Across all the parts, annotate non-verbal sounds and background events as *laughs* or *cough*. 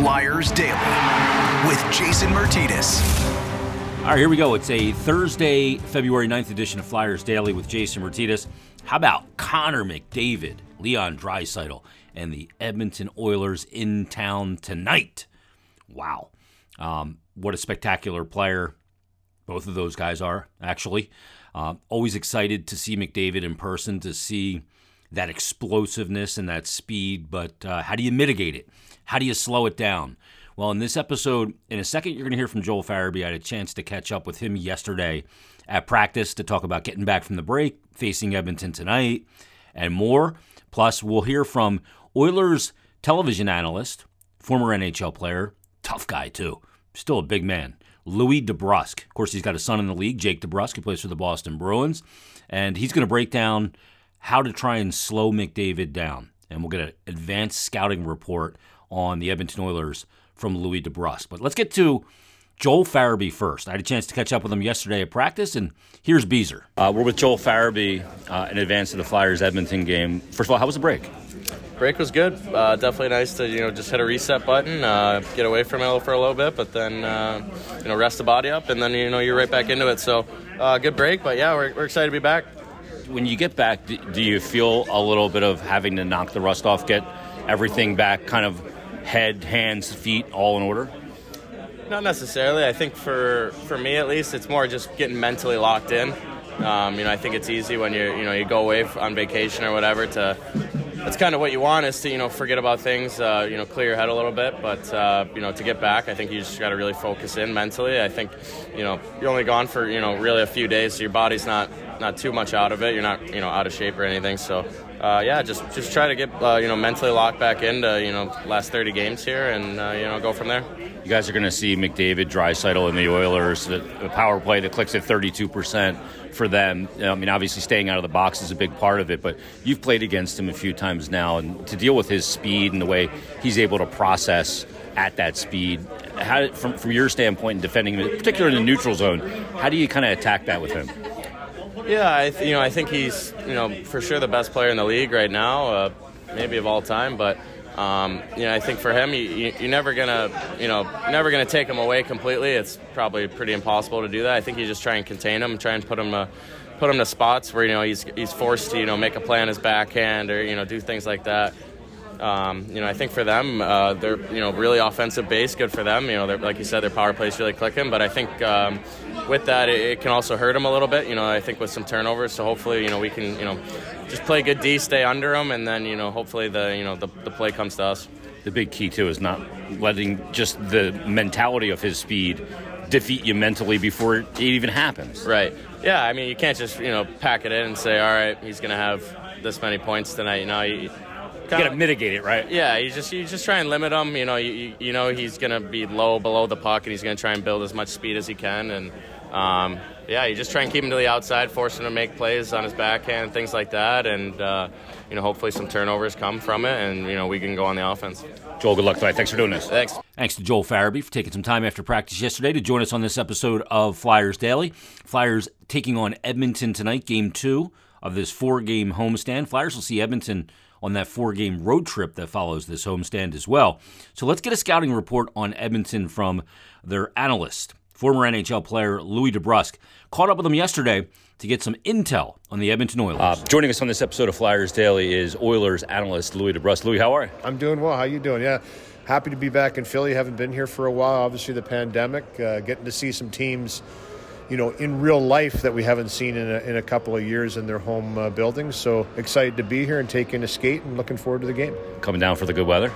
Flyers Daily with Jason Myrtetus. All right, here we go. It's a Thursday, February 9th edition of Flyers Daily with Jason Myrtetus. How about Connor McDavid, Leon Draisaitl, and the Edmonton Oilers in town tonight? Wow. Um, what a spectacular player both of those guys are, actually. Uh, always excited to see McDavid in person, to see that explosiveness and that speed, but uh, how do you mitigate it? How do you slow it down? Well, in this episode, in a second, you're going to hear from Joel Farabee. I had a chance to catch up with him yesterday at practice to talk about getting back from the break, facing Edmonton tonight, and more. Plus, we'll hear from Oilers television analyst, former NHL player, tough guy too, still a big man, Louis DeBrusk. Of course, he's got a son in the league, Jake DeBrusk, who plays for the Boston Bruins, and he's going to break down how to try and slow McDavid down. And we'll get an advanced scouting report on the Edmonton Oilers from Louis DeBrusk. But let's get to Joel Farabee first. I had a chance to catch up with him yesterday at practice, and here's Beezer. Uh, we're with Joel Farabee uh, in advance of the Flyers Edmonton game. First of all, how was the break? break was good. Uh, definitely nice to you know just hit a reset button, uh, get away from it for a little bit, but then uh, you know rest the body up, and then you know you're right back into it. So uh, good break, but yeah, we're, we're excited to be back. When you get back, do you feel a little bit of having to knock the rust off, get everything back, kind of head, hands, feet, all in order? Not necessarily. I think for for me at least, it's more just getting mentally locked in. Um, you know, I think it's easy when you you know you go away on vacation or whatever to that's kind of what you want is to you know forget about things, uh, you know, clear your head a little bit. But uh, you know, to get back, I think you just got to really focus in mentally. I think you know you're only gone for you know really a few days, so your body's not not too much out of it. You're not you know out of shape or anything. So uh, yeah, just just try to get uh, you know mentally locked back into you know last 30 games here, and uh, you know go from there. You guys are going to see McDavid, Draisaitl, and the Oilers. The, the power play that clicks at 32 percent for them. I mean, obviously, staying out of the box is a big part of it, but you've played against him a few times now, and to deal with his speed and the way he's able to process at that speed, how, from, from your standpoint in defending him, particularly in the neutral zone, how do you kind of attack that with him? Yeah, I th- you know, I think he's you know for sure the best player in the league right now, uh, maybe of all time, but. Um, you know, I think for him, you, are never gonna, you know, never gonna take him away completely. It's probably pretty impossible to do that. I think you just try and contain him, try and put him, uh, put him to spots where you know he's he's forced to, you know, make a play on his backhand or you know do things like that. Um, you know, I think for them, uh, they're you know really offensive base, good for them. You know, like you said, their power plays really clicking. But I think um, with that, it, it, can also hurt them a little bit. You know, I think with some turnovers. So hopefully, you know, we can you know just play good D, stay under them, and then you know hopefully the you know the, the play comes to us. The big key too is not letting just the mentality of his speed defeat you mentally before it even happens. Right. Yeah. I mean, you can't just you know pack it in and say, all right, he's going to have this many points tonight. You know, you, you got to mitigate it, right? Yeah, you just you just try and limit him. You know, you, you know he's going to be low below the puck, and he's going to try and build as much speed as he can. And um, yeah, you just try and keep him to the outside, force him to make plays on his backhand, things like that, and uh, you know hopefully some turnovers come from it, and you know we can go on the offense. Joel, good luck tonight. Thanks for doing this. Thanks. Thanks to Joel Farabee for taking some time after practice yesterday to join us on this episode of Flyers Daily. Flyers taking on Edmonton tonight, game two of this four-game homestand. Flyers will see Edmonton on that four game road trip that follows this homestand as well. So let's get a scouting report on Edmonton from their analyst, former NHL player Louis DeBrusk Caught up with him yesterday to get some intel on the Edmonton Oilers. Uh, joining us on this episode of Flyers Daily is Oilers analyst Louis DeBrusk. Louis, how are you? I'm doing well. How you doing? Yeah, happy to be back in Philly. Haven't been here for a while. Obviously, the pandemic, uh, getting to see some teams you know, in real life that we haven't seen in a, in a couple of years in their home uh, buildings. So excited to be here and take in a skate and looking forward to the game. Coming down for the good weather?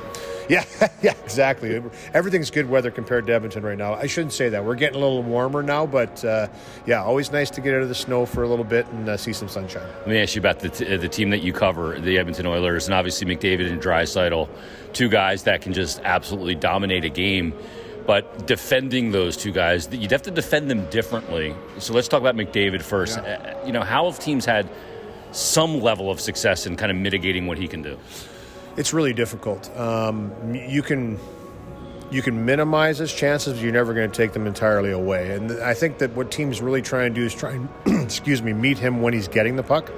Yeah, *laughs* yeah, exactly. Everything's good weather compared to Edmonton right now. I shouldn't say that. We're getting a little warmer now, but uh, yeah, always nice to get out of the snow for a little bit and uh, see some sunshine. Let me ask you about the, t- the team that you cover, the Edmonton Oilers, and obviously McDavid and Draisaitl, two guys that can just absolutely dominate a game. But defending those two guys, you'd have to defend them differently. So let's talk about McDavid first. Yeah. Uh, you know, how have teams had some level of success in kind of mitigating what he can do? It's really difficult. Um, you can you can minimize his chances, but you're never going to take them entirely away. And I think that what teams really try and do is try and *clears throat* excuse me meet him when he's getting the puck.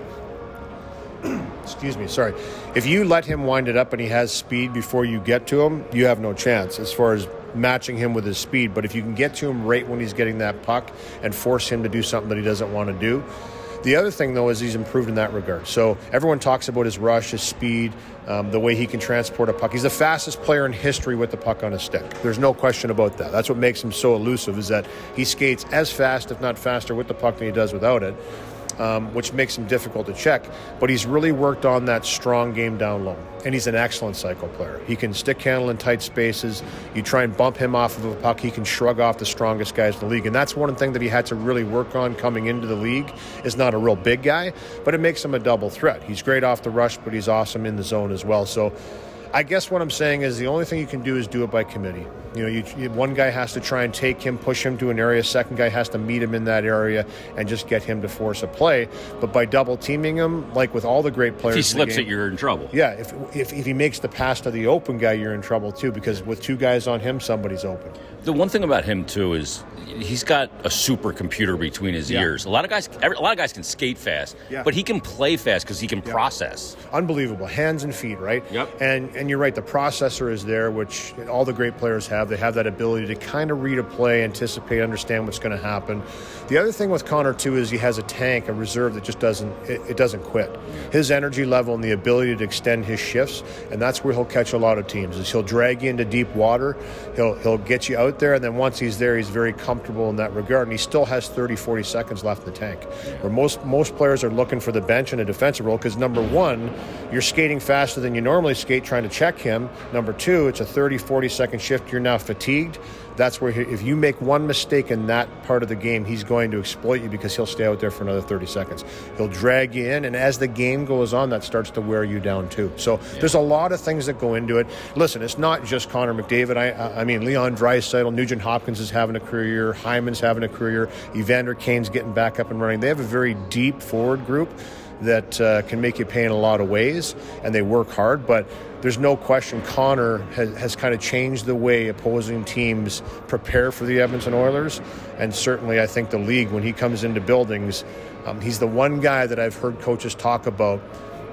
*clears throat* excuse me, sorry. If you let him wind it up and he has speed before you get to him, you have no chance as far as matching him with his speed. But if you can get to him right when he's getting that puck and force him to do something that he doesn't want to do, the other thing, though, is he's improved in that regard. So everyone talks about his rush, his speed, um, the way he can transport a puck. He's the fastest player in history with the puck on his stick. There's no question about that. That's what makes him so elusive is that he skates as fast, if not faster, with the puck than he does without it um, which makes him difficult to check. But he's really worked on that strong game down low. And he's an excellent cycle player. He can stick handle in tight spaces. You try and bump him off of a puck, he can shrug off the strongest guys in the league. And that's one thing that he had to really work on coming into the league. Is not a real big guy, but it makes him a double threat. He's great off the rush, but he's awesome in the zone as well. So I guess what I'm saying is the only thing you can do is do it by committee. You know, you, you, one guy has to try and take him, push him to an area. Second guy has to meet him in that area and just get him to force a play. But by double teaming him, like with all the great players, if he slips game, it, you're in trouble. Yeah, if, if if he makes the pass to the open guy, you're in trouble too because with two guys on him, somebody's open. The one thing about him too is he's got a supercomputer between his yeah. ears. A lot of guys, a lot of guys can skate fast, yeah. but he can play fast because he can yeah. process. Unbelievable, hands and feet, right? Yep. And and you're right. The processor is there, which all the great players have. They have that ability to kind of read a play, anticipate, understand what's going to happen. The other thing with Connor too is he has a tank, a reserve that just doesn't it, it doesn't quit. His energy level and the ability to extend his shifts, and that's where he'll catch a lot of teams. Is he'll drag you into deep water, he'll he'll get you out there, and then once he's there, he's very comfortable in that regard, and he still has 30, 40 seconds left in the tank. Where most most players are looking for the bench in a defensive role because number one, you're skating faster than you normally skate trying to check him. Number two, it's a 30, 40 second shift. You're now fatigued that's where he, if you make one mistake in that part of the game, he's going to exploit you because he'll stay out there for another 30 seconds. He'll drag you in, and as the game goes on, that starts to wear you down too. So yeah. there's a lot of things that go into it. Listen, it's not just Connor McDavid. I, I mean, Leon Draisaitl, Nugent Hopkins is having a career, Hyman's having a career, Evander Kane's getting back up and running. They have a very deep forward group that uh, can make you pay in a lot of ways, and they work hard. But there's no question Connor has, has kind of changed the way opposing teams prepare for the Edmonton Oilers. And certainly, I think the league, when he comes into buildings, um, he's the one guy that I've heard coaches talk about.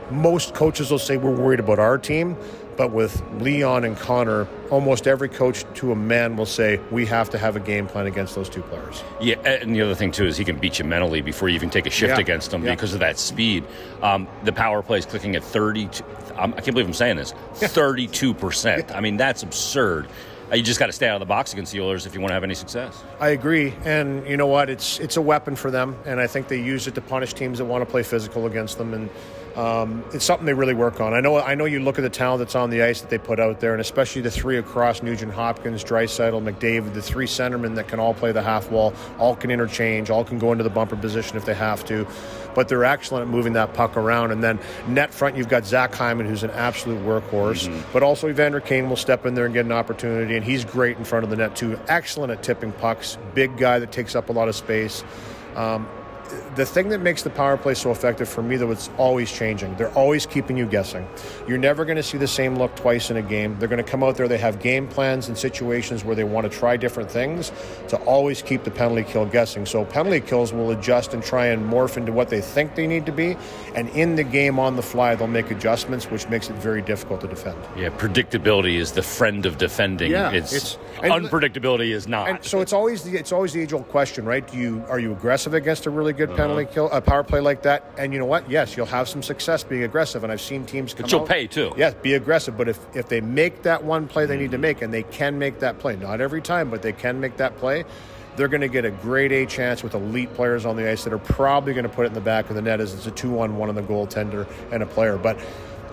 Most coaches will say, We're worried about our team. But with Leon and Connor, almost every coach to a man will say, we have to have a game plan against those two players. Yeah, and the other thing, too, is he can beat you mentally before you even take a shift yeah. against them yeah. because of that speed. Um, the power play is clicking at 30. I can't believe I'm saying this 32%. I mean, that's absurd. Uh, you just got to stay out of the box against the Oilers if you want to have any success. I agree, and you know what? It's it's a weapon for them, and I think they use it to punish teams that want to play physical against them. And um, it's something they really work on. I know. I know you look at the talent that's on the ice that they put out there, and especially the three across Nugent Hopkins, Draisaitl, McDavid, the three centermen that can all play the half wall, all can interchange, all can go into the bumper position if they have to. But they're excellent at moving that puck around. And then net front, you've got Zach Hyman, who's an absolute workhorse, mm-hmm. but also Evander Kane will step in there and get an opportunity, and he's great in front of the net too. Excellent at tipping pucks, big guy that takes up a lot of space. Um, the thing that makes the power play so effective for me, though, it's always changing. They're always keeping you guessing. You're never going to see the same look twice in a game. They're going to come out there, they have game plans and situations where they want to try different things to always keep the penalty kill guessing. So penalty kills will adjust and try and morph into what they think they need to be. And in the game on the fly, they'll make adjustments, which makes it very difficult to defend. Yeah, predictability is the friend of defending. Yeah, it's, it's unpredictability is not. so it's always the it's always the age old question, right? Do you are you aggressive against a really good uh-huh penalty kill, a power play like that, and you know what? Yes, you'll have some success being aggressive, and I've seen teams come. But you'll out, pay too. Yes, be aggressive. But if if they make that one play they need to make, and they can make that play, not every time, but they can make that play. They're going to get a grade A chance with elite players on the ice that are probably going to put it in the back of the net as it's a two-on-one on the goaltender and a player. But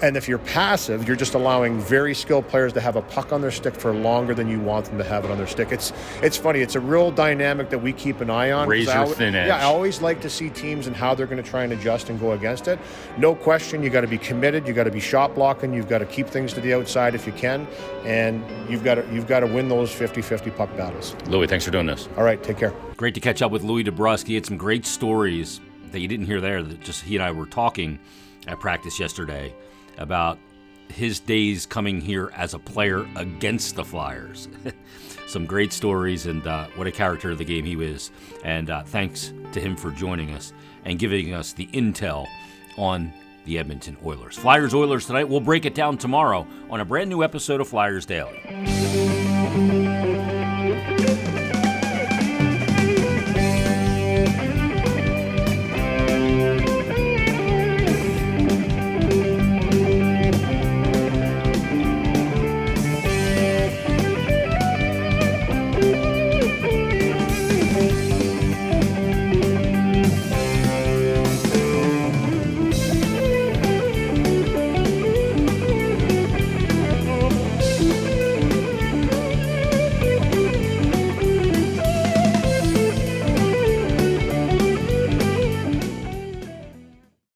and if you're passive, you're just allowing very skilled players to have a puck on their stick for longer than you want them to have it on their stick. It's it's funny. It's a real dynamic that we keep an eye on. Razor I, thin edge. Yeah, I always like to see teams and how they're going to try and adjust and go against it. No question, you got to be committed. You got to be shot blocking. You've got to keep things to the outside if you can, and you've got to you've got to win those 50-50 puck battles. Louis, thanks for doing this. All right, take care. Great to catch up with Louis DeBrusk. He had some great stories that you didn't hear there. That just he and I were talking at practice yesterday about his days coming here as a player against the Flyers. *laughs* Some great stories, and uh, what a character of the game he was. And uh, thanks to him for joining us and giving us the intel on the Edmonton Oilers. Flyers Oilers tonight. We'll break it down tomorrow on a brand new episode of Flyers Daily.